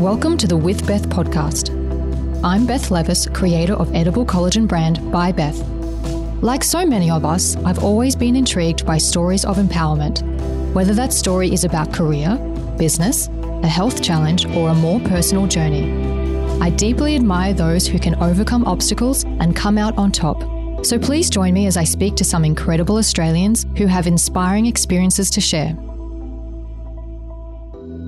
Welcome to the With Beth podcast. I'm Beth Levis, creator of edible collagen brand By Beth. Like so many of us, I've always been intrigued by stories of empowerment, whether that story is about career, business, a health challenge, or a more personal journey. I deeply admire those who can overcome obstacles and come out on top. So please join me as I speak to some incredible Australians who have inspiring experiences to share.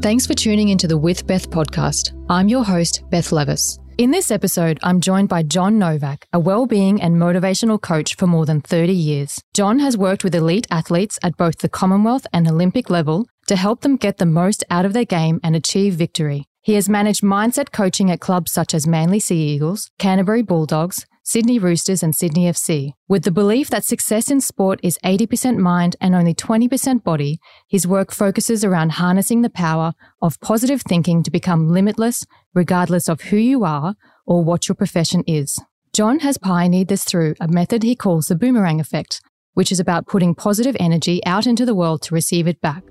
Thanks for tuning into the With Beth podcast. I'm your host, Beth Levis. In this episode, I'm joined by John Novak, a well-being and motivational coach for more than 30 years. John has worked with elite athletes at both the Commonwealth and Olympic level to help them get the most out of their game and achieve victory. He has managed mindset coaching at clubs such as Manly Sea Eagles, Canterbury Bulldogs, Sydney Roosters, and Sydney FC. With the belief that success in sport is 80% mind and only 20% body, his work focuses around harnessing the power of positive thinking to become limitless, regardless of who you are or what your profession is. John has pioneered this through a method he calls the boomerang effect, which is about putting positive energy out into the world to receive it back.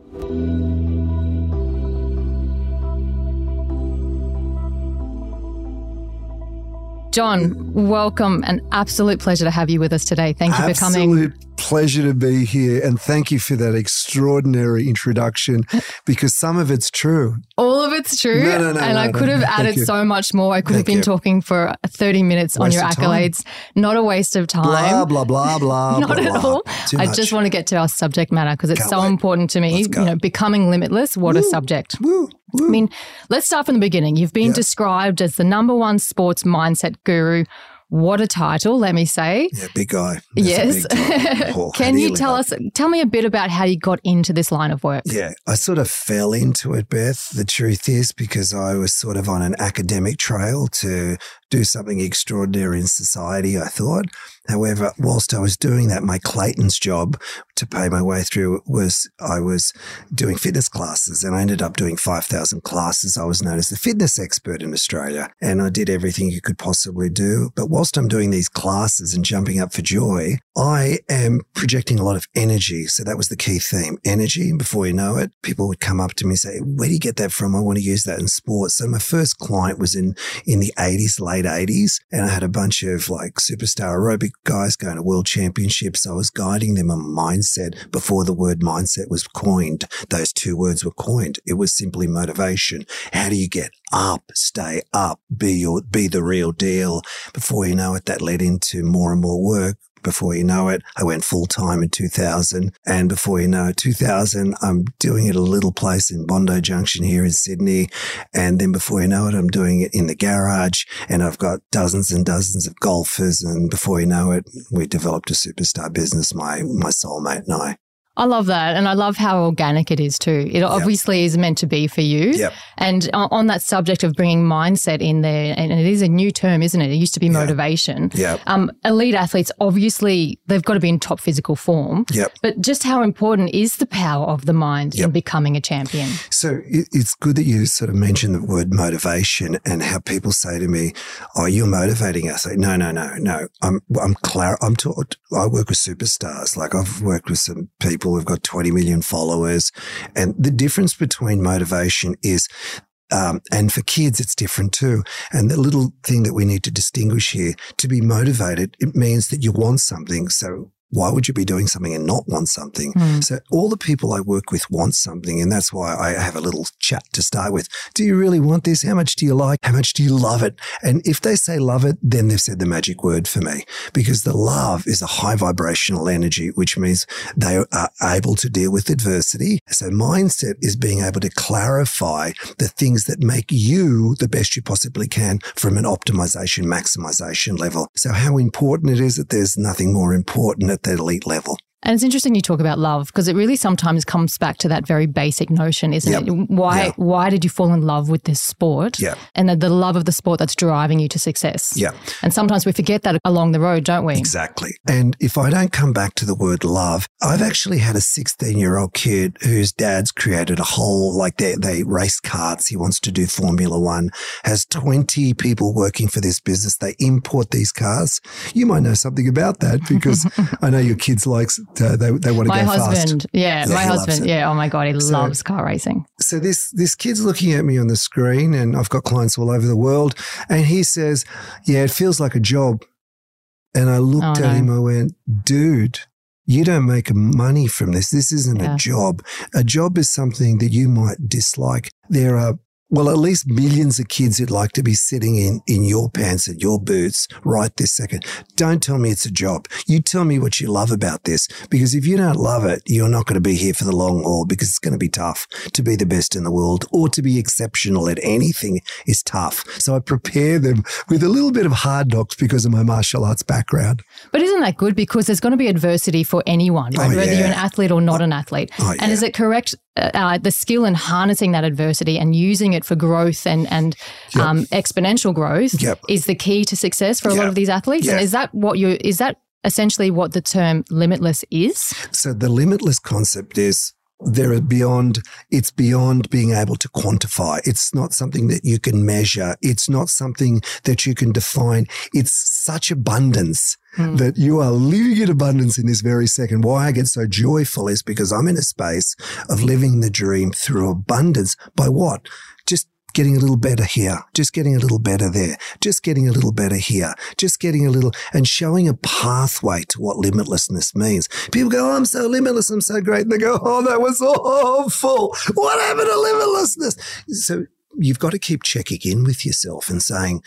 John, welcome. An absolute pleasure to have you with us today. Thank you Absolute for coming. Pleasure to be here. And thank you for that extraordinary introduction because some of it's true. All of it's true. No, no, no, and no, I no. could have Thank added you. so much more. I could have been you. talking for 30 minutes on your of time. accolades. Not a waste of time. Blah, blah, blah, blah. Not blah, at all. I just want to get to our subject matter because it's Can't so wait. important to me. You know, becoming limitless, what a subject. Woo, woo. I mean, let's start from the beginning. You've been Yeah. described as the number one sports mindset guru. What a title, let me say. yeah, big guy. That's yes. big. Oh, Can you tell us, tell me a bit about how you got into this line of work? Yeah, I sort of fell into it, Beth. The truth is because I was sort of on an academic trail to do something extraordinary in society, I thought. However, whilst I was doing that, my Clayton's job to pay my way through was I was doing fitness classes and I ended up doing 5,000 classes. I was known as the fitness expert in Australia and I did everything you could possibly do. But whilst I'm doing these classes and jumping up for joy, I am projecting a lot of energy. So that was the key theme, energy. And before you know it, people would come up to me and say, where do you get that from? I want to use that in sports. So my first client was in, in the eighties, late eighties. And I had a bunch of like superstar aerobic guys going to world championships. I was guiding them on mindset before the word mindset was coined. Those two words were coined. It was simply motivation. How do you get up, stay up, be your, be the real deal? Before you know it, that led into more and more work. Before you know it, I went full time in 2000. And before you know it, 2000, I'm doing it a little place in Bondi Junction here in Sydney. And then before you know it, I'm doing it in the garage and I've got dozens and dozens of golfers. And before you know it, we developed a superstar business, my, my soulmate and I. I love that. And I love how organic it is too. It obviously is meant to be for you. Yep. And on that subject of bringing mindset in there, and it is a new term, isn't it? It used to be motivation. Yep. Um, elite athletes, obviously, they've got to be in top physical form. Yep. But just how important is the power of the mind in becoming a champion? So it's good that you sort of mentioned the word motivation and how people say to me, "Oh, you're motivating us." Say, no, no, no, no. I'm I'm clar- I'm taught. I work with superstars. Like I've worked with some people who've got 20 million followers, and the difference between motivation is. Um, and for kids, it's different too. And the little thing that we need to distinguish here to be motivated, it means that you want something. So why would you be doing something and not want something? Hmm. So all the people I work with want something. And that's why I have a little chat to start with. Do you really want this? How much do you like? How much do you love it? And if they say love it, then they've said the magic word for me because the love is a high vibrational energy, which means they are able to deal with adversity. So mindset is being able to clarify the things that make you the best you possibly can from an optimization, maximization level. So how important it is that there's nothing more important at elite level. And it's interesting you talk about love because it really sometimes comes back to that very basic notion, isn't Yep. it? Why Yeah. why did you fall in love with this sport? Yeah. And the, the love of the sport that's driving you to success. Yeah. And sometimes we forget that along the road, don't we? Exactly. And if I don't come back to the word love, I've actually had a 16 year old kid whose dad's created a whole, like they, they race karts. He wants to do Formula One, has 20 people working for this business. They import these cars. You might know something about that because I know your kids likes uh, they, they want to my go husband, fast. yeah, Yeah, my husband, yeah. Oh my god, he So- loves car racing. So this this kid's looking at me on the screen, and I've got clients all over the world, and he says, "Yeah, it feels like a job." And I looked Oh, at no. him. I went, "Dude." You don't make money from this. This isn't Yeah. a job. A job is something that you might dislike. There are, well, at least millions of kids who'd like to be sitting in, in your pants and your boots right this second. Don't tell me it's a job. You tell me what you love about this. Because if you don't love it, you're not going to be here for the long haul because it's going to be tough to be the best in the world or to be exceptional at anything is tough. So I prepare them with a little bit of hard knocks because of my martial arts background. But isn't that good? Because there's going to be adversity for anyone, right? Oh, whether yeah. you're an athlete or not oh, an athlete. Oh, And yeah. is it correct uh, uh, the skill in harnessing that adversity and using it for growth and and Yep. um, exponential growth Yep. is the key to success for a lot of these athletes? And is that what you is that essentially what the term limitless is? So the limitless concept is there are beyond, it's beyond being able to quantify. It's not something that you can measure. It's not something that you can define. It's such abundance Hmm. that you are living in abundance in this very second. Why I get so joyful is because I'm in a space of living the dream through abundance by what? Just getting a little better here, just getting a little better there, just getting a little better here, just getting a little and showing a pathway to what limitlessness means. People go, oh, I'm so limitless, I'm so great. And they go, oh, that was awful. What happened to limitlessness? So you've got to keep checking in with yourself and saying,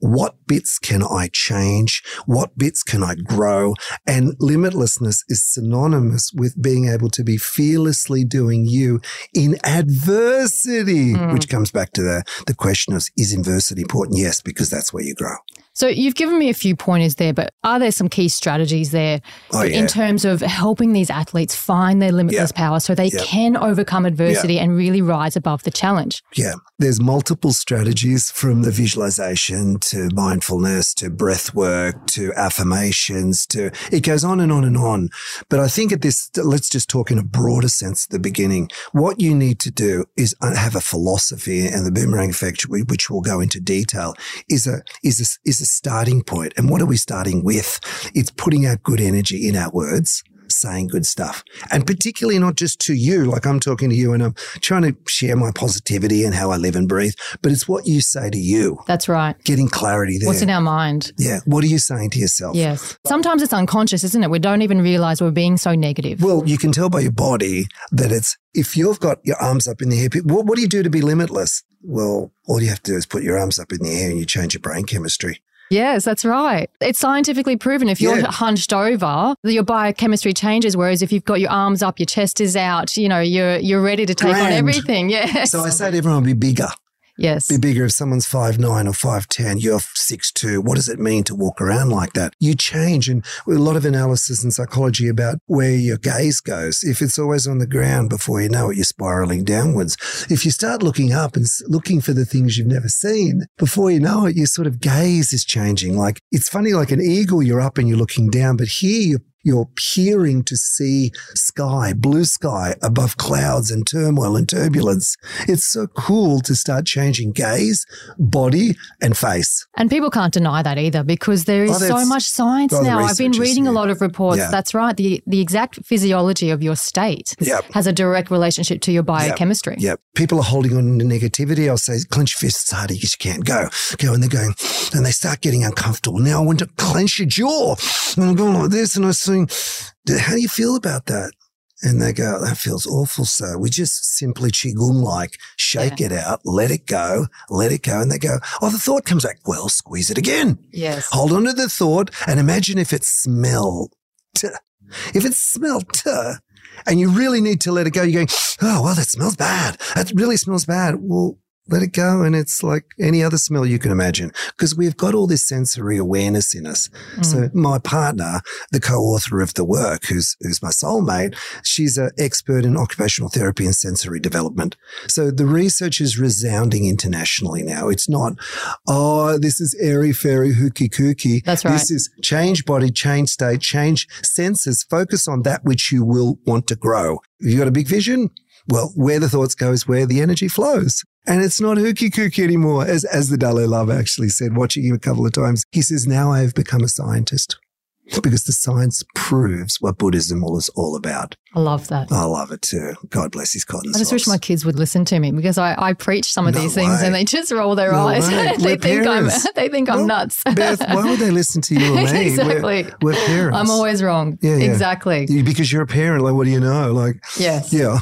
what bits can I change? What bits can I grow? And limitlessness is synonymous with being able to be fearlessly doing you in adversity, Mm. which comes back to the, the question of is adversity important? Yes, because that's where you grow. So you've given me a few pointers there, but are there some key strategies there Oh, in terms of helping these athletes find their limitless power so they Yeah. can overcome adversity and really rise above the challenge? Yeah. There's multiple strategies from the visualization to mindfulness to breath work to affirmations to it goes on and on and on. But I think at this, let's just talk in a broader sense at the beginning. What you need to do is uh, have a philosophy and the boomerang effect, which we'll go into detail, is a, is a, is a starting point. And what are we starting with? It's putting out good energy in our words saying good stuff. And particularly not just to you, like I'm talking to you and I'm trying to share my positivity and how I live and breathe, but it's what you say to you, That's right. getting clarity there. What's in our mind? yeah. What are you saying to yourself? Yes. Sometimes it's unconscious, isn't it? We don't even realize we're being so negative. Well, you can tell by your body that it's, if you've got your arms up in the air, what, what do you do to be limitless? Well, all you have to do is put your arms up in the air and you change your brain chemistry. Yes, that's right. It's scientifically proven. If you're Yeah. hunched over, your biochemistry changes. Whereas if you've got your arms up, your chest is out, you know, you're you're ready to take on everything. Yes. So I say to everyone, be bigger. Yes. be bigger. If someone's five nine or 5'10, you're six two. What does it mean to walk around like that? You change. And a lot of analysis and psychology about where your gaze goes. If it's always on the ground, before you know it, you're spiraling downwards. If you start looking up and looking for the things you've never seen, before you know it, your sort of gaze is changing. Like it's funny, like an eagle, you're up and you're looking down, but here you're you're peering to see sky, blue sky above clouds and turmoil and turbulence. It's so cool to start changing gaze, body, and face. And people can't deny that either because there is Oh, so much science now. I've been reading a lot of reports. Yeah. That's right. The the exact physiology of your state Yep. has a direct relationship to your biochemistry. Yeah. People are holding on to negativity. I'll say, clench your fists harder because you can't go. Go. And they're going, and they start getting uncomfortable. Now I want to clench your jaw. And I'm going like this. And I'm how do you feel about that? And they go, that feels awful. So we just simply qigong like shake it out, let it go, let it go. And they go, oh, the thought comes back. Well, squeeze it again. Yes. Hold on to the thought and imagine if it smelled. If it smelled and you really need to let it go, you're going, oh, well, that smells bad. That really smells bad. Well, let it go. And it's like any other smell you can imagine because we've got all this sensory awareness in us. Mm. So my partner, the co-author of the work, who's, who's my soulmate, she's an expert in occupational therapy and sensory development. So the research is resounding internationally now. It's not, oh, this is airy fairy hooky kooky. That's right. This is change body, change state, change senses. Focus on that which you will want to grow. You got a big vision? Well, where the thoughts go is where the energy flows. And it's not hooky kooky anymore. As, as the Dalai Lama actually said, watching him a couple of times, he says, now I have become a scientist. because the science proves what Buddhism is all about. I love that. I love it too. God bless his cotton I just wish my kids would listen to me because I, I preach some of No these things and they just roll their No eyes. they think I'm they think I'm nuts. Beth, why would they listen to you or me? Exactly. We're, we're parents. I'm always wrong. Yeah, yeah. Exactly. Because you're a parent. Like, what do you know? Like, Yes. yeah.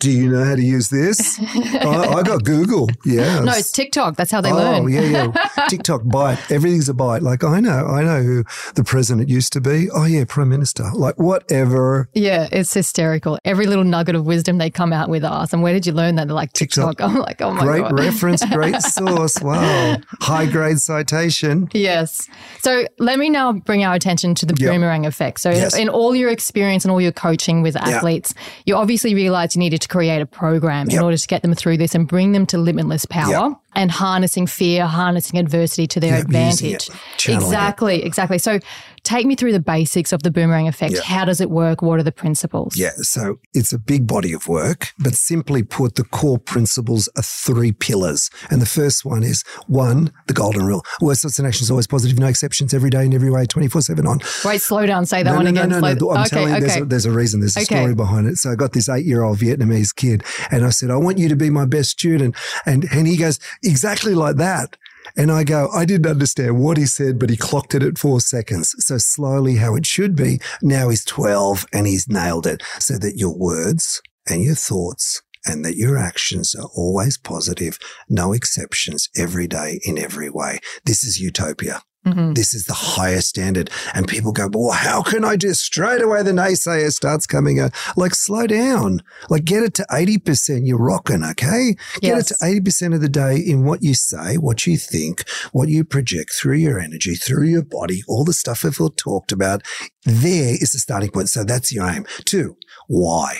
Do you know how to use this? I, I got Google. Yeah. No, it's TikTok. That's how they learn. oh, learn. yeah, yeah. TikTok bite. Everything's a bite. Like, I know, I know who the president used to be. Oh, yeah, prime minister. Like, whatever. Yeah, it's hysterical. Every little nugget of wisdom they come out with us. And where did you learn that? They're like TikTok. TikTok. I'm like, oh my Great god. Great reference, great source. Wow. High grade citation. Yes. So let me now bring our attention to the Yep. boomerang effect. So, Yes. in all your experience and all your coaching with athletes, you obviously realized you needed to create a program in order to get them through this and bring them to limitless power and harnessing fear, harnessing adversity to their using advantage. it, channeling it. Exactly, exactly. So, take me through the basics of the boomerang effect. Yep. How does it work? What are the principles? Yeah, so it's a big body of work, but simply put, the core principles are three pillars. And the first one is one, the golden rule. Worst thoughts and actions always positive, no exceptions, every day in every way, 24 7 on. Wait, slow down. Say that no, one no, again. No, no, Slow- no. I'm okay, telling you, there's, okay. a, there's a reason. There's a Okay. story behind it. So I got this eight year old Vietnamese kid and I said, I want you to be my best student. And, and he goes, exactly like that. And I go, I didn't understand what he said, but he clocked it at four seconds. So slowly how it should be. Now he's 12 and he's nailed it so that your words and your thoughts and that your actions are always positive, no exceptions every day in every way. This is utopia. Mhm. This is the highest standard. And people go, well, how can I just straight away the naysayer starts coming out? Like, slow down. Like, get it to 80%. You're rocking, okay? Get Yes. it to 80% of the day in what you say, what you think, what you project through your energy, through your body, all the stuff we've all talked about. There is the starting point. So that's your aim. Two, why?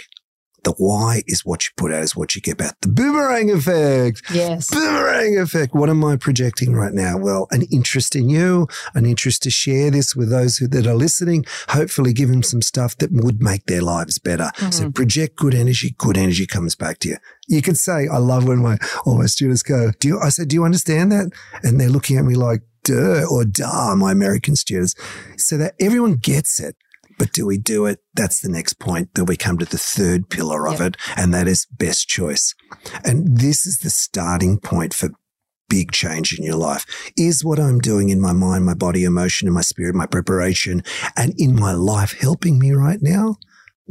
The why is what you put out, is what you get back. The boomerang effect. Yes. Boomerang effect. What am I projecting right now? Well, an interest in you, an interest to share this with those who, that are listening, hopefully give them some stuff that would make their lives better. So mm-hmm. project good energy, good energy comes back to you. You could say, I love when my, all my students go, do you, I said, do you understand that? And they're looking at me like, duh or duh, my American students. So that everyone gets it. But do we do it? That's the next point that we come to the third pillar of Yep. it. And that is best choice. And this is the starting point for big change in your life. Is what I'm doing in my mind, my body, emotion, and my spirit, my preparation, and in my life helping me right now?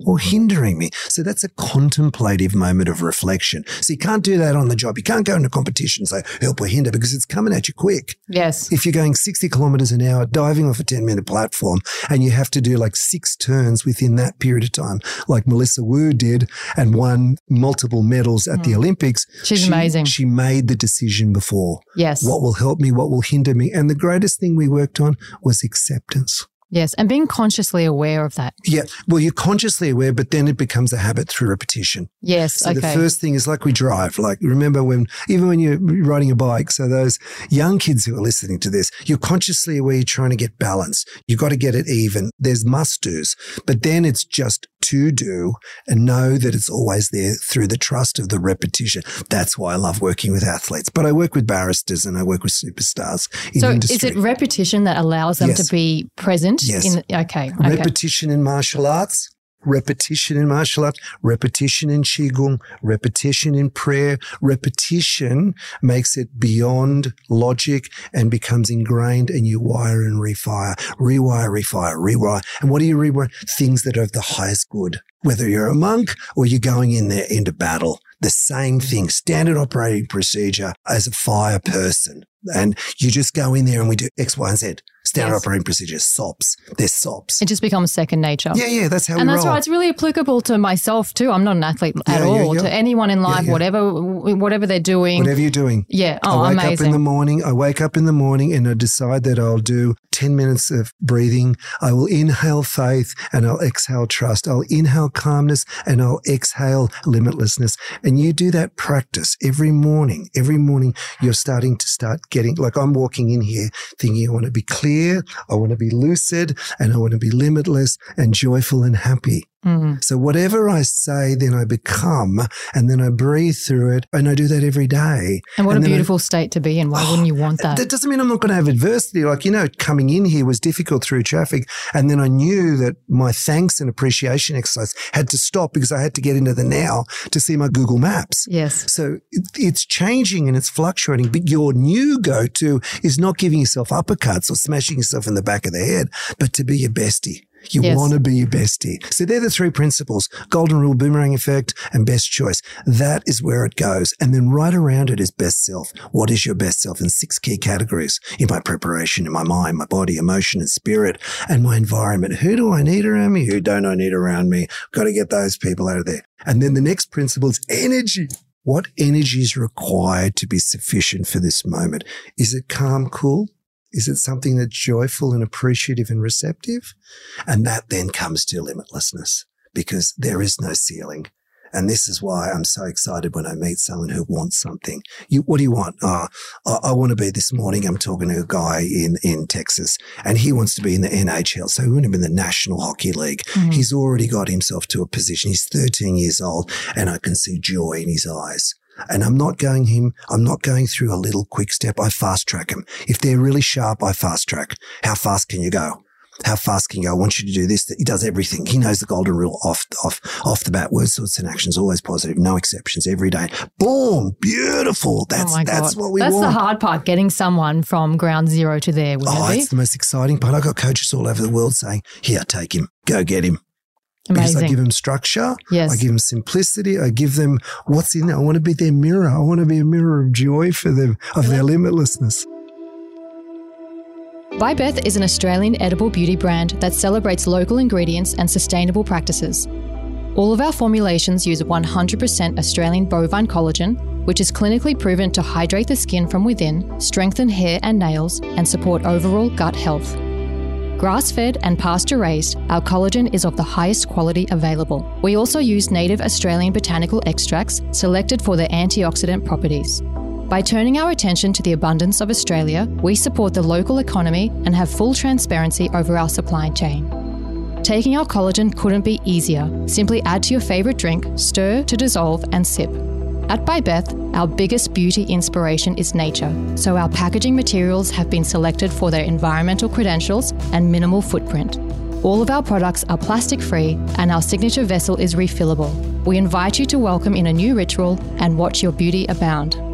Or hindering me. So that's a contemplative moment of reflection. So you can't do that on the job. You can't go into competition and say help or hinder because it's coming at you quick. Yes. If you're going 60 kilometers an hour, diving off a 10 minute platform, and you have to do like six turns within that period of time, like Melissa Wu did and won multiple medals at the hmm. Olympics. She's she- amazing. She made the decision before. Yes. What will help me? What will hinder me? And the greatest thing we worked on was acceptance. Yes. And being consciously aware of that. Yeah. Well, you're consciously aware, but then it becomes a habit through repetition. Yes. So okay. the first thing is like we drive. Like remember when, even when you're riding a bike. So those young kids who are listening to this, you're consciously aware you're trying to get balance. You've got to get it even. There's must do's, but then it's just to do and know that it's always there through the trust of the repetition. That's why I love working with athletes, but I work with barristers and I work with superstars in so industry. is it repetition that allows them Yes. to be present? Yes. In, okay. Okay. Repetition in martial arts, repetition in martial arts, repetition in Qigong, repetition in prayer. Repetition makes it beyond logic and becomes ingrained and you wire and refire, rewire, refire, rewire. And what do you rewire? Things that are of the highest good. Whether you're a monk or you're going in there into battle, the same thing, standard operating procedure as a fire person. And you just go in there and we do X, Y, and Z. Standard Yes. operating procedure, SOPs. They're SOPs. It just becomes second nature. Yeah, yeah, that's how And that's roll. right. It's really applicable to myself too. I'm not an athlete at Yeah, all. yeah. To anyone in life, whatever whatever they're doing. Whatever you're doing. Yeah. Oh, I wake amazing. up in the morning. I wake up in the morning and I decide that I'll do 10 minutes of breathing. I will inhale faith and I'll exhale trust. I'll inhale calmness and I'll exhale limitlessness. And you do that practice every morning. Every morning you're starting to start getting, like I'm walking in here thinking I want to be clear. I want to be lucid and I want to be limitless and joyful and happy. Mm. So whatever I say, then I become, and then I breathe through it, and I do that every day. And what and a beautiful I, state to be in. Why oh, wouldn't you want that? That doesn't mean I'm not going to have adversity. Like, you know, coming in here was difficult through traffic. And then I knew that my thanks and appreciation exercise had to stop because I had to get into the now to see my Google Maps. Yes. So it, it's changing and it's fluctuating. But your new go to is not giving yourself uppercuts or smashing yourself in the back of the head, but to be your bestie. You yes. want to be your bestie. So they're the three principles, golden rule, boomerang effect, and best choice. That is where it goes. And then right around it is best self. What is your best self in six key categories in my preparation, in my mind, my body, emotion and spirit and my environment. Who do I need around me? Who don't I need around me? Got to get those people out of there. And then the next principle is energy. What energy is required to be sufficient for this moment? Is it calm, cool? Is it something that's joyful and appreciative and receptive? And that then comes to limitlessness because there is no ceiling. And this is why I'm so excited when I meet someone who wants something. You, what do you want? Uh, I, I, want to be this morning. I'm talking to a guy in, in Texas and he wants to be in the NHL. So he wants to be in the National Hockey League. Mm-hmm. He's already got himself to a position. He's 13 years old and I can see joy in his eyes. And I'm not going him, I'm not going through a little quick step. I fast track him. If they're really sharp, I fast track. How fast can you go? How fast can you go? I want you to do this. He does everything. He knows the golden rule off, off, off the bat. Words, thoughts, and actions, always positive, no exceptions every day. Boom. Beautiful. That's, oh that's what we that's want. That's the hard part, getting someone from ground zero to there. Oh, it it's the most exciting part. I got coaches all over the world saying, here, take him, go get him. Amazing. Because I give them structure. Yes. I give them simplicity. I give them what's in there. I want to be their mirror. I want to be a mirror of joy for them, of their limitlessness. By Beth is an Australian edible beauty brand that celebrates local ingredients and sustainable practices. All of our formulations use 100% Australian bovine collagen, which is clinically proven to hydrate the skin from within, strengthen hair and nails, and support overall gut health. Grass fed and pasture raised, our collagen is of the highest quality available. We also use native Australian botanical extracts selected for their antioxidant properties. By turning our attention to the abundance of Australia, we support the local economy and have full transparency over our supply chain. Taking our collagen couldn't be easier. Simply add to your favourite drink, stir to dissolve, and sip. At By Beth, our biggest beauty inspiration is nature, so our packaging materials have been selected for their environmental credentials and minimal footprint. All of our products are plastic free and our signature vessel is refillable. We invite you to welcome in a new ritual and watch your beauty abound.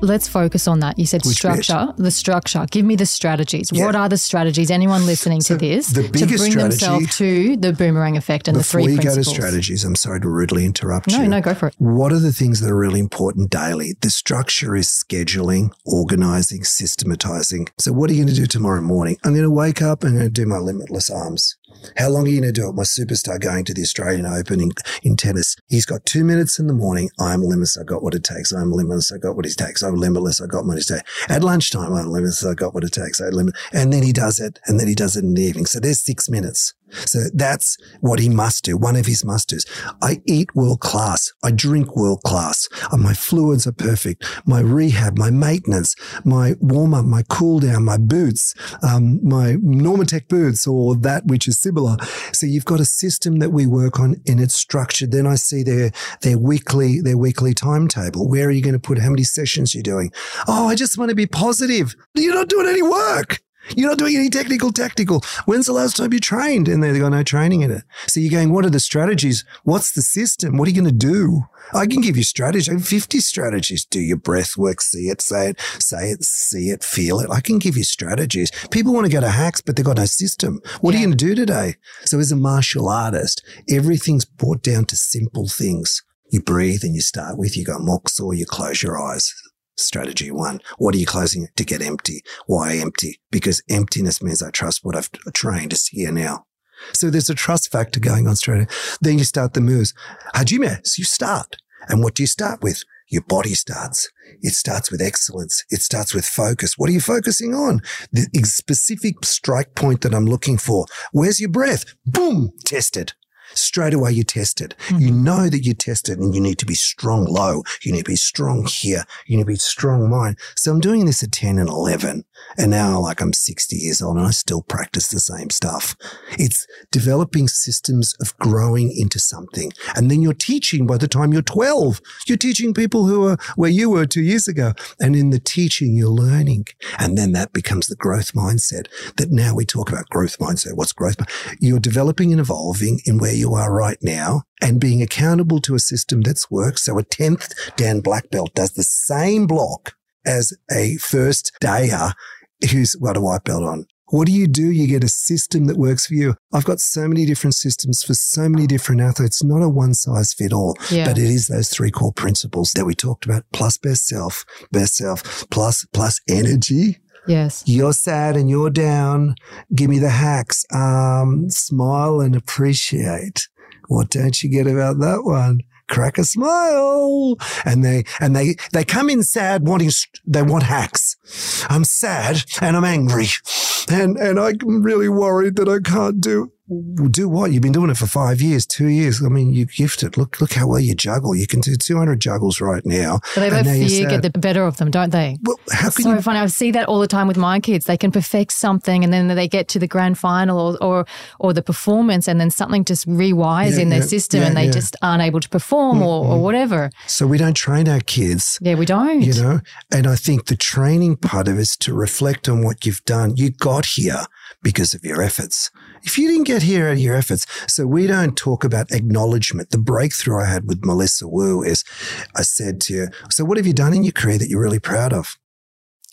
Let's focus on that. You said Which structure, bit? the structure. Give me the strategies. Yeah. What are the strategies? Anyone listening so to this the to bring themselves to the boomerang effect and the three principles. Before you go to strategies, I'm sorry to rudely interrupt no, you. No, no, go for it. What are the things that are really important daily? The structure is scheduling, organizing, systematizing. So what are you going to do tomorrow morning? I'm going to wake up and I'm going to do my limitless arms. How long are you going to do it? My superstar going to the Australian Open in, in tennis. He's got two minutes in the morning. I'm limitless. I got what it takes. I'm limitless. I got what it takes. I'm limitless. I got what it takes. At lunchtime, I'm limitless. I got what it takes. I limit. And then he does it. And then he does it in the evening. So there's six minutes. So that's what he must do. One of his must do's. I eat world class. I drink world class. Uh, my fluids are perfect. My rehab, my maintenance, my warm up, my cool down, my boots, um, my Normatec boots or that which is similar. So you've got a system that we work on and it's structured. Then I see their, their weekly, their weekly timetable. Where are you going to put how many sessions you're doing? Oh, I just want to be positive. You're not doing any work. You're not doing any technical tactical. When's the last time you trained? And they've got no training in it. So you're going, what are the strategies? What's the system? What are you going to do? I can give you strategies. 50 strategies. Do your breath work. See it, say it, say it, see it, feel it. I can give you strategies. People want to go to hacks, but they've got no system. What yeah. are you going to do today? So as a martial artist, everything's brought down to simple things. You breathe and you start with, you go mokuso, you close your eyes. Strategy one. What are you closing to get empty? Why empty? Because emptiness means I trust what I've trained is here now. So there's a trust factor going on straight. away. Then you start the moves. Hajime, so you start. And what do you start with? Your body starts. It starts with excellence. It starts with focus. What are you focusing on? The specific strike point that I'm looking for. Where's your breath? Boom, test it. Straight away you test it. Mm-hmm. You know that you test it and you need to be strong low. You need to be strong here. You need to be strong mind. So I'm doing this at 10 and 11 and now like I'm 60 years old and I still practice the same stuff. It's developing systems of growing into something. And then you're teaching by the time you're 12. You're teaching people who are where you were two years ago. And in the teaching, you're learning. And then that becomes the growth mindset that now we talk about growth mindset. What's growth? You're developing and evolving in where you are right now and being accountable to a system that's worked. So a 10th Dan Black Belt does the same block as a first dayer who's got a white belt on. What do you do? You get a system that works for you. I've got so many different systems for so many different athletes, not a one size fit all, yeah. but it is those three core principles that we talked about plus best self, best self, plus, plus energy. Yes. You're sad and you're down. Give me the hacks. Um, smile and appreciate. What don't you get about that one? Crack a smile. And they, and they, they come in sad wanting, they want hacks. I'm sad and I'm angry and, and I'm really worried that I can't do do what? You've been doing it for five years, two years. I mean, you're gifted. Look, look how well you juggle. You can do 200 juggles right now. But they let fear get the better of them, don't they? Well, how can so you? funny. I see that all the time with my kids. They can perfect something and then they get to the grand final or, or, or the performance and then something just rewires yeah, in their yeah, system yeah, and they just aren't able to perform mm-hmm. or, or whatever. So we don't train our kids. Yeah, we don't. You know, and I think the training part of it is to reflect on what you've done. You got here because of your efforts. If you didn't get here out of your efforts, so we don't talk about acknowledgement. The breakthrough I had with Melissa Wu is I said to her, so what have you done in your career that you're really proud of?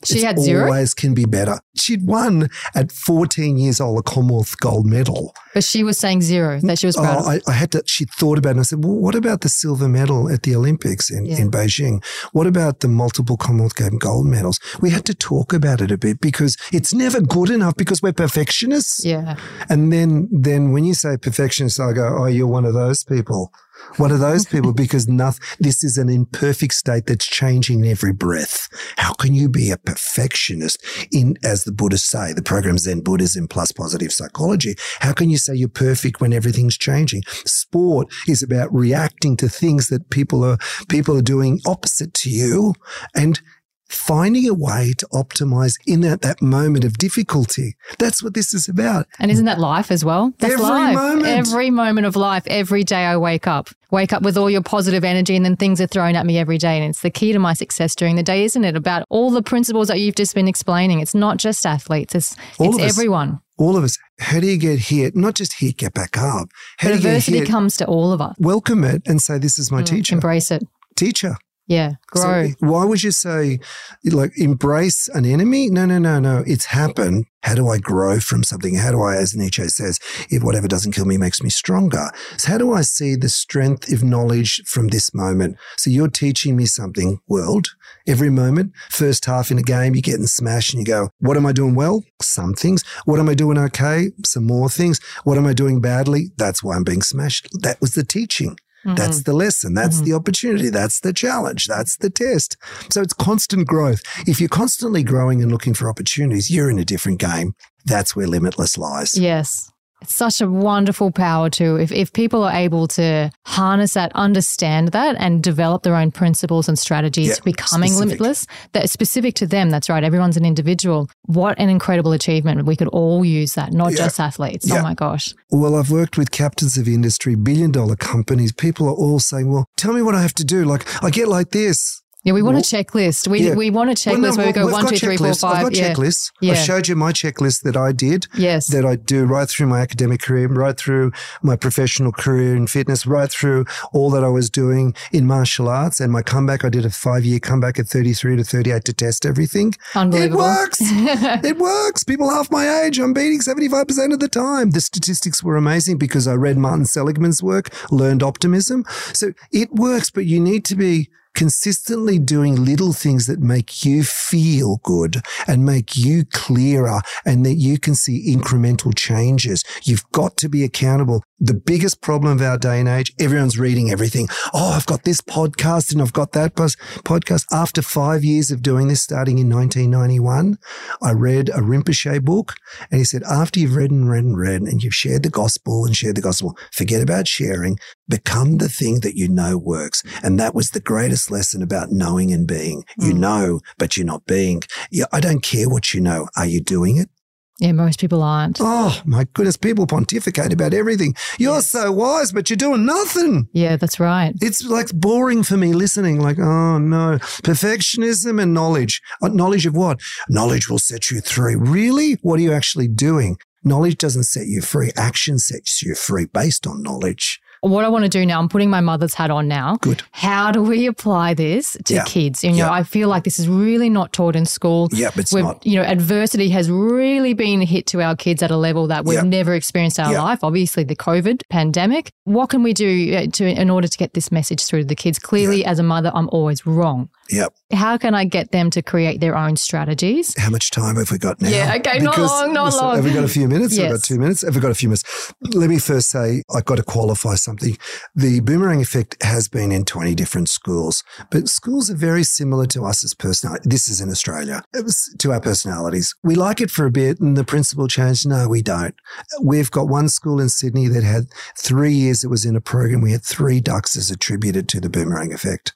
She it's had zero. Always can be better. She'd won at 14 years old a Commonwealth gold medal. But she was saying zero that she was oh, proud oh, I, I, had to. She thought about it. and I said, "Well, what about the silver medal at the Olympics in, yeah. in Beijing? What about the multiple Commonwealth Game gold medals?" We had to talk about it a bit because it's never good enough because we're perfectionists. Yeah. And then, then when you say perfectionist, I go, "Oh, you're one of those people." One of those people because nothing, this is an imperfect state that's changing every breath. How can you be a perfectionist in, as the Buddhists say, the program Zen Buddhism plus positive psychology? How can you say you're perfect when everything's changing? Sport is about reacting to things that people are, people are doing opposite to you. And finding a way to optimize in that, that moment of difficulty. That's what this is about. And isn't that life as well? That's every life. Moment. Every moment of life, every day I wake up. Wake up with all your positive energy and then things are thrown at me every day. And it's the key to my success during the day, isn't it? About all the principles that you've just been explaining. It's not just athletes, it's, it's everyone. all of us. How do you get hit? Not just hit, get back up. How but adversity comes to all of us. Welcome it and say, This is my mm, teacher. Embrace it. Teacher. Yeah, grow. So why would you say, like, embrace an enemy? No, no, no, no. It's happened. How do I grow from something? How do I, as Nietzsche says, if whatever doesn't kill me makes me stronger? So how do I see the strength of knowledge from this moment? So you're teaching me something, world, every moment. First half in a game, you're getting smashed and you go, what am I doing well? Some things. What am I doing okay? Some more things. What am I doing badly? That's why I'm being smashed. That was the teaching. Mm-hmm. That's the lesson. That's mm-hmm. the opportunity. That's the challenge. That's the test. So it's constant growth. If you're constantly growing and looking for opportunities, you're in a different game. That's where limitless lies. Yes. It's such a wonderful power too. If, if people are able to harness that, understand that, and develop their own principles and strategies yeah, to becoming specific. limitless, that specific to them. That's right. Everyone's an individual. What an incredible achievement. We could all use that, not yeah. just athletes. Oh yeah. Oh my gosh. Well, I've worked with captains of industry, billion dollar companies. People are all saying, well, tell me what I have to do. Like, I get like this. Yeah, we want a checklist. We yeah. we want a checklist well, no, where we go one, two, three, four, five. I've got yeah. checklists. Yeah. I showed you my checklist that I did. Yes. That I do right through my academic career, right through my professional career in fitness, right through all that I was doing in martial arts and my comeback. I did a five year comeback at 33 to 38 to test everything. Unbelievable. It works. it works. People half my age, I'm beating 75% of the time. The statistics were amazing because I read Martin Seligman's work, learned optimism. So it works, but you need to be consistently doing little things that make you feel good and make you clearer and that you can see incremental changes. You've got to be accountable. The biggest problem of our day and age. Everyone's reading everything. Oh, I've got this podcast and I've got that podcast. After five years of doing this, starting in 1991, I read a Rinpoche book and he said, after you've read and read and read and you've shared the gospel and shared the gospel, forget about sharing, become the thing that you know works. And that was the greatest lesson about knowing and being. Mm. You know, but you're not being. Yeah, I don't care what you know. Are you doing it? Yeah, most people aren't. Oh, my goodness. People pontificate about everything. You're yes. so wise, but you're doing nothing. Yeah, that's right. It's like boring for me listening. Like, oh, no. Perfectionism and knowledge. Uh, knowledge of what? Knowledge will set you free. Really? What are you actually doing? Knowledge doesn't set you free. Action sets you free based on knowledge what I want to do now, I'm putting my mother's hat on now. Good. How do we apply this to yeah. kids? You know, yeah. I feel like this is really not taught in school. Yeah, but it's We've, not. You know, adversity has really been hit to our kids at a level that we've yeah. never experienced in our life. Obviously, the COVID pandemic. What can we do uh, to in order to get this message through to the kids? Clearly, as a mother, I'm always wrong. Yep. How can I get them to create their own strategies? How much time have we got now? Yeah, okay, because, not long, not long. Have we got a few minutes? Yes. Have we got two minutes? Have we got a few minutes? Let me first say, I've got to qualify something. The boomerang effect has been in 20 different schools, but schools are very similar to us as personality. This is in Australia, it was to our personalities. We like it for a bit and the principal changed. No, we don't. We've got one school in Sydney that had three years it was in a program. We had three dux as attributed to the boomerang effect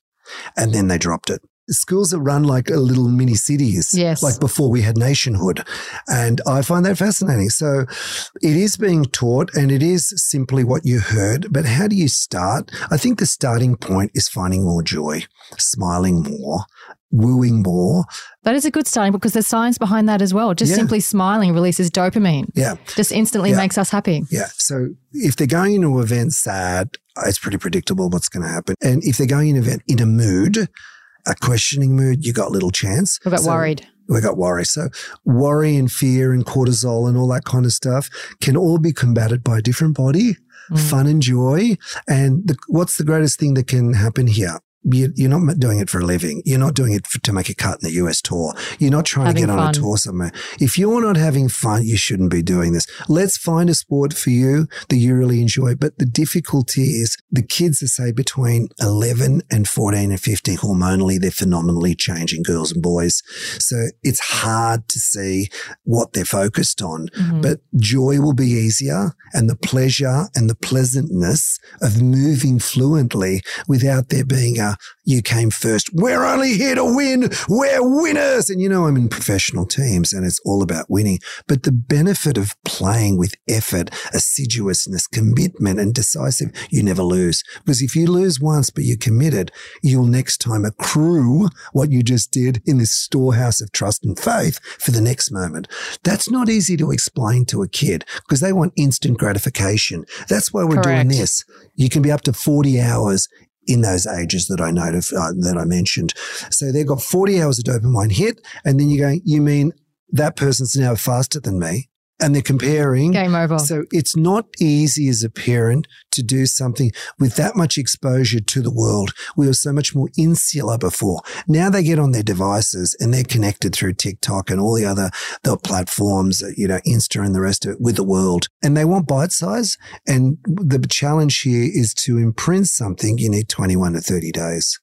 and then they dropped it. Schools are run like a little mini cities, yes. like before we had nationhood. And I find that fascinating. So it is being taught and it is simply what you heard. But how do you start? I think the starting point is finding more joy, smiling more, wooing more. That is a good starting because there's science behind that as well. Just yeah. simply smiling releases dopamine. Yeah. Just instantly yeah. makes us happy. Yeah. So if they're going into an event sad, it's pretty predictable what's going to happen. And if they're going in an event in a mood, a questioning mood, you got little chance. We got so, worried. We got worry. So worry and fear and cortisol and all that kind of stuff can all be combated by a different body. Mm. Fun and joy. And the, what's the greatest thing that can happen here? You're not doing it for a living. You're not doing it for, to make a cut in the US tour. You're not trying having to get fun. on a tour somewhere. If you're not having fun, you shouldn't be doing this. Let's find a sport for you that you really enjoy. But the difficulty is the kids are say between 11 and 14 and 15 hormonally, they're phenomenally changing girls and boys. So it's hard to see what they're focused on, mm-hmm. but joy will be easier and the pleasure and the pleasantness of moving fluently without there being a you came first. We're only here to win. We're winners. And you know, I'm in professional teams and it's all about winning. But the benefit of playing with effort, assiduousness, commitment and decisive, you never lose. Because if you lose once, but you're committed, you'll next time accrue what you just did in this storehouse of trust and faith for the next moment. That's not easy to explain to a kid because they want instant gratification. That's why we're Correct. doing this. You can be up to 40 hours in those ages that I noted, uh, that I mentioned. So they've got 40 hours of dopamine hit. And then you're going, you mean that person's now faster than me? And they're comparing. Game over. So it's not easy as a parent to do something with that much exposure to the world. We were so much more insular before. Now they get on their devices and they're connected through TikTok and all the other the platforms, uh, you know, Insta and the rest of it with the world. And they want bite size. And the challenge here is to imprint something. You need 21 to 30 days.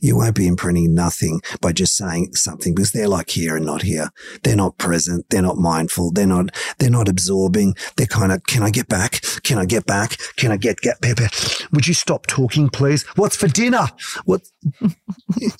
You won't be imprinting nothing by just saying something because they're like here and not here. They're not present. They're not mindful. They're not, they're not absorbing. They're kind of, can I get back? Can I get back? Can I get, get, Pepe? Would you stop talking, please? What's for dinner? What,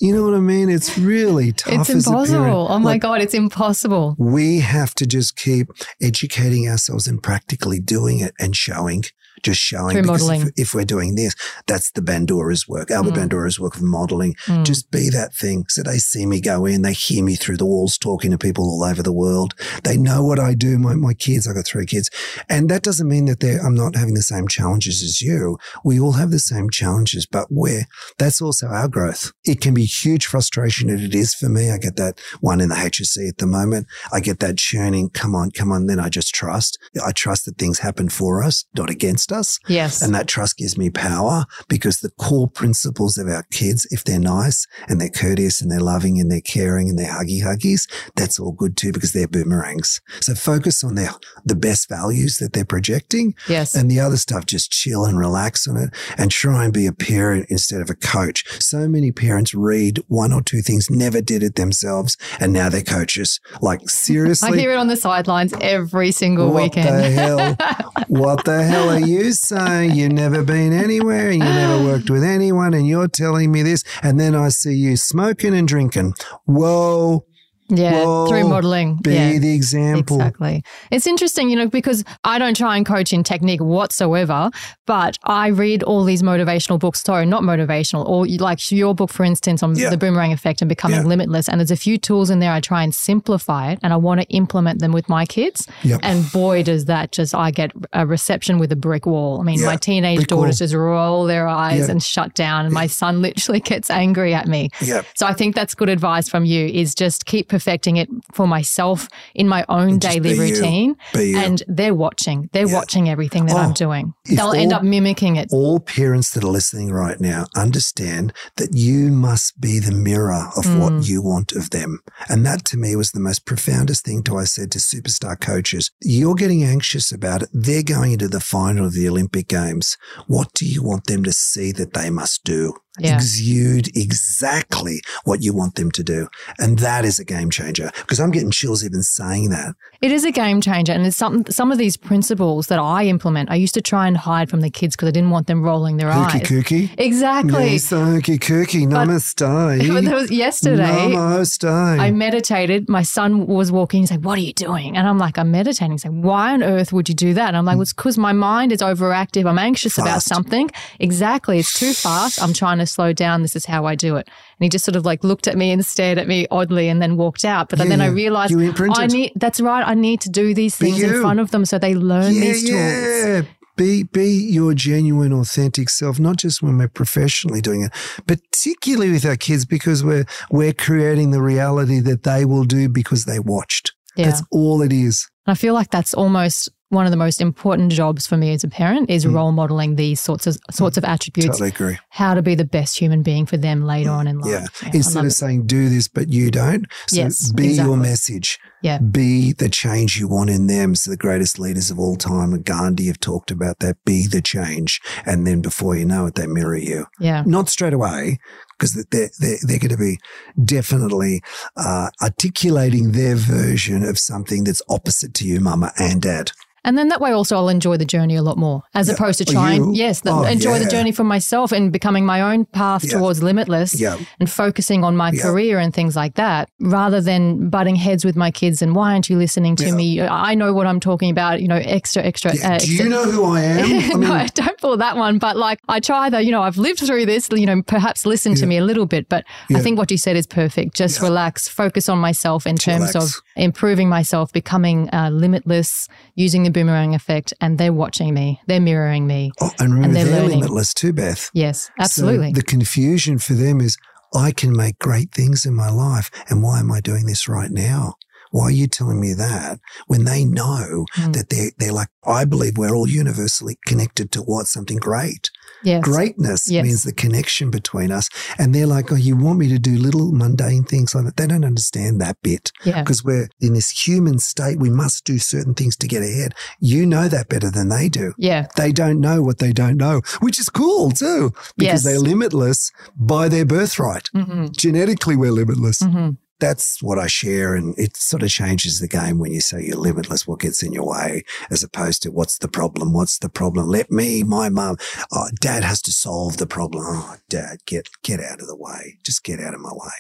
you know what I mean? It's really tough. It's impossible. Oh my like, God, it's impossible. We have to just keep educating ourselves and practically doing it and showing just showing Through because modeling. If, if, we're doing this, that's the Bandura's work, Albert mm. Bandura's work of modeling. Mm. Just be that thing. So they see me go in, they hear me through the walls talking to people all over the world. They know what I do. My, my kids, I got three kids. And that doesn't mean that they're, I'm not having the same challenges as you. We all have the same challenges, but where that's also our growth. It can be huge frustration and it is for me. I get that one in the HSC at the moment. I get that churning. Come on, come on. Then I just trust. I trust that things happen for us, not against trust us. Yes. And that trust gives me power because the core principles of our kids, if they're nice and they're courteous and they're loving and they're caring and they're huggy huggies, that's all good too because they're boomerangs. So focus on their, the best values that they're projecting. Yes. And the other stuff, just chill and relax on it and try and be a parent instead of a coach. So many parents read one or two things, never did it themselves, and now they're coaches. Like seriously. I hear it on the sidelines every single what weekend. the hell? what the hell are you saying? You've never been anywhere and you never worked with anyone and you're telling me this. And then I see you smoking and drinking. Whoa. Yeah, Whoa, through modeling. Be yeah. the example. Exactly. It's interesting, you know, because I don't try and coach in technique whatsoever, but I read all these motivational books. Sorry, not motivational, or like your book, for instance, on Yeah. the boomerang effect and becoming Yeah. limitless. And there's a few tools in there I try and simplify it and I want to implement them with my kids. Yep. And boy, does that just, I get a reception with a brick wall. I mean, Yeah, my teenage daughters wall. just roll their eyes and shut down. And my son literally gets angry at me. Yeah. So I think that's good advice from you is just keep perfecting it for myself in my own Just daily routine. And they're watching. They're Yeah. watching everything that Oh, I'm doing. They'll end up mimicking it. All parents that are listening right now understand that you must be the mirror of Mm. what you want of them. And that to me was the most profoundest thing to I said to superstar coaches. You're getting anxious about it. They're going into the final of the Olympic Games. What do you want them to see that they must do? Yeah. Exude exactly what you want them to do. And that is a game changer because I'm getting chills even saying that. It is a game changer. And it's some, some of these principles that I implement, I used to try and hide from the kids because I didn't want them rolling their Kooky eyes. kooky. Exactly. Nisa hooky kooky. Namaste. But there was yesterday. Namaste. I meditated. My son was walking. He's like, What are you doing? And I'm like, I'm meditating. He's like, Why on earth would you do that? And I'm like, Well, it's because my mind is overactive. I'm anxious about something. Exactly. It's too fast. I'm trying to slow down. This is how I do it. And he just sort of like looked at me and stared at me oddly and then walked out. But Yeah, then I realized. I need, that's right. I need to do these things in front of them so they learn yeah, these tools. yeah. Be be your genuine, authentic self, not just when we're professionally doing it, particularly with our kids, because we're we're creating the reality that they will do because they watched. Yeah. That's all it is. And I feel like that's almost one of the most important jobs for me as a parent is role modeling these sorts of sorts of attributes. Mm. Totally agree. How to be the best human being for them later on in life. Yeah. I Instead of it. saying do this, but you don't. So Yes, be exactly. your message. Yeah. Be the change you want in them. So the greatest leaders of all time, Gandhi have talked about that. Be the change. And then before you know it, they mirror you. yeah. Not straight away, because they're, they're, they're going to be definitely uh, articulating their version of something that's opposite to you, mama and dad. And then that way also I'll enjoy the journey a lot more as Yeah. opposed to Oh, trying, yes, the, Oh, enjoy yeah. the journey for myself and becoming my own path Yeah. towards limitless Yeah. and focusing on my career and things like that rather than butting heads with my kids and why aren't you listening to Yeah. me? I know what I'm talking about, you know, extra, extra. Yeah. uh, Do you know who I am? I mean, no, I don't pull that one, but like I try though, you know, I've lived through this, you know, perhaps listen to me a little bit, but Yeah. I think what you said is perfect. Just Yeah. relax, focus on myself in terms relax. of improving myself, becoming uh, limitless, using the boomerang effect, and they're watching me, they're mirroring me. oh, and remember, they're they're limitless too, Beth. Yes, absolutely. So the confusion for them is, I can make great things in my life. And why am I doing this right now? Why are you telling me that when they know Mm. that they're, they're like, I believe we're all universally connected to what? Something great. yes. Greatness Yes. means the connection between us. And they're like, oh, you want me to do little mundane things like that. They don't understand that bit Yeah. because we're in this human state. We must do certain things to get ahead. You know that better than they do. Yeah. They don't know what they don't know, which is cool too, because Yes. they're limitless by their birthright. hmm Genetically, we're limitless. hmm That's what I share. And it sort of changes the game when you say you're limitless, what gets in your way, as opposed to what's the problem? What's the problem? Let me, my mum, oh, dad has to solve the problem. Oh, dad, get, get out of the way. Just get out of my way.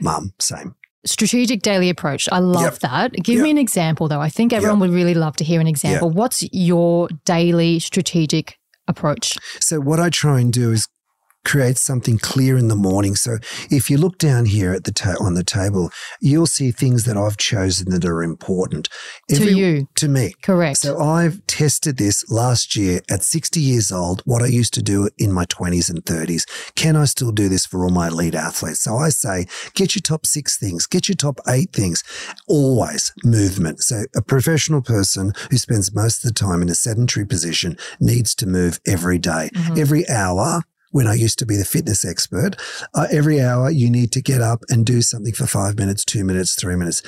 Mum, same. Strategic daily approach. I love Yep. that. Give Yep. me an example, though. I think everyone would really love to hear an example. What's your daily strategic approach? So what I try and do is creates something clear in the morning. So if you look down here at the ta- on the table, you'll see things that I've chosen that are important. to you. To me. Correct. So I've tested this last year at 60 years old, what I used to do in my 20s and 30s. Can I still do this for all my elite athletes? So I say, get your top six things, get your top eight things. Always movement. So a professional person who spends most of the time in a sedentary position needs to move every day. Mhm. Every hour, when I used to be the fitness expert, uh, every hour you need to get up and do something for five minutes, two minutes, three minutes.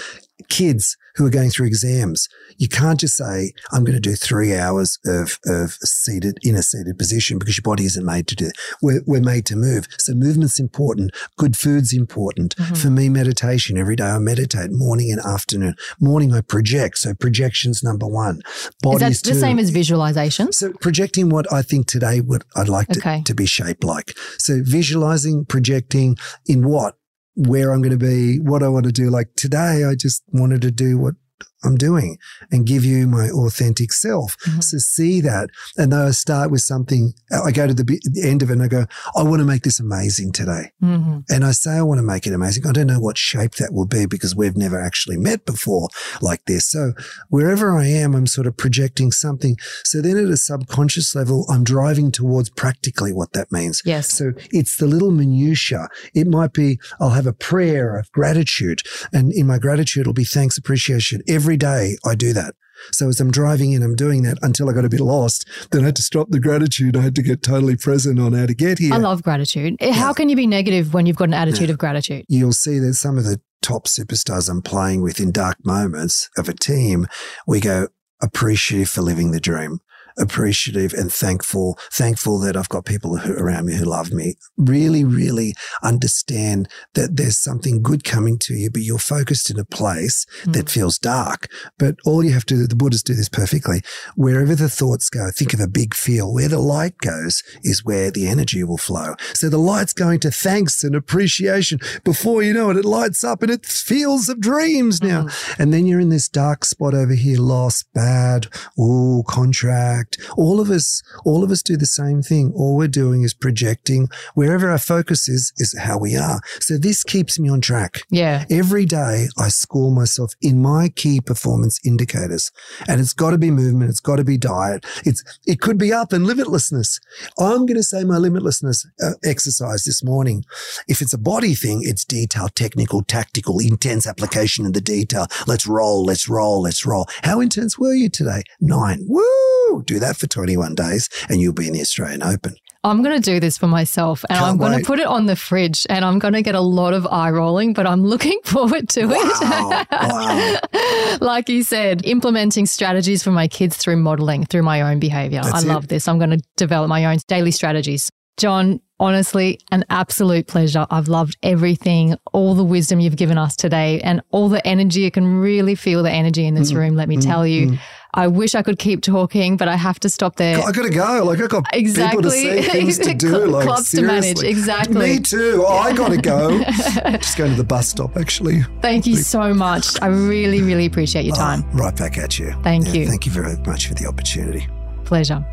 Kids who are going through exams, you can't just say, I'm going to do three hours of, of seated in a seated position because your body isn't made to do that. We're, we're made to move. So movement's important. Good food's important. Mhm. For me, meditation. Every day I meditate, morning and afternoon. Morning I project. So projection's number one. Is Bodies that the two. same as visualization? So projecting what I think today would I'd like to, to be shaped like. So visualizing, projecting in what, where I'm going to be, what I want to do. Like today, I just wanted to do what I'm doing and give you my authentic self. Mhm. So see that. And though I start with something, I go to the, the end of it and I go, I want to make this amazing today. hmm And I say I want to make it amazing. I don't know what shape that will be because we've never actually met before like this. So wherever I am, I'm sort of projecting something. So then at a subconscious level, I'm driving towards practically what that means. Yes. So it's the little minutiae. It might be, I'll have a prayer of gratitude. And in my gratitude, it'll be thanks, appreciation. Every day I do that. So as I'm driving in, I'm doing that until I got a bit lost. Then I had to stop the gratitude. I had to get totally present on how to get here. I love gratitude. Eh, How can you be negative when you've got an attitude of gratitude? you'll see that some of the top superstars I'm playing with in dark moments of a team, we go appreciative for living the dream, appreciative and thankful, thankful that I've got people who, around me who love me. Really, really understand that there's something good coming to you, but you're focused in a place hmm. that feels dark. But all you have to do, the Buddhists do this perfectly. Wherever the thoughts go, think of a big field. Where the light goes is where the energy will flow. So the light's going to thanks and appreciation. Before you know it, it lights up and it's fields of dreams now. Hmm. And then you're in this dark spot over here, lost, bad, ooh, contract. All of us, all of us do the same thing. All we're doing is projecting wherever our focus is, is how we are. So this keeps me on track. Yeah. Every day I score myself in my key performance indicators and it's got to be movement. It's got to be diet. It's, it could be up and limitlessness. I'm going to say my limitlessness uh, exercise this morning. If it's a body thing, it's detail, technical, tactical, intense application in the detail. Let's roll. Let's roll. Let's roll. How intense were you today? Nine. Woo! Do that for 21 days and you'll be in the Australian Open. I'm going to do this for myself and Can't I'm going wait. to put it on the fridge and I'm going to get a lot of eye rolling, but I'm looking forward to Wow. it. like you said, implementing strategies for my kids through modeling, through my own behavior. That's I it. love this. I'm going to develop my own daily strategies. John, honestly, an absolute pleasure. I've loved everything, all the wisdom you've given us today, and all the energy. You can really feel the energy in Mm, this room, let me tell you. I wish I could keep talking, but I have to stop there. I gotta go. Like I got Exactly. people to see, things to do. Like clubs to manage. Exactly. Me too. Oh, I gotta go. Just going to the bus stop. Actually, Thank you so much. I really, really appreciate your oh, time. Oh, right back at you. Thank you. Thank you very much for the opportunity. Pleasure.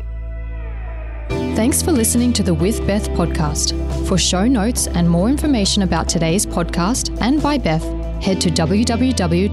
Thanks for listening to the With Beth podcast. For show notes and more information about today's podcast and by Beth, head to www.bybeth.com.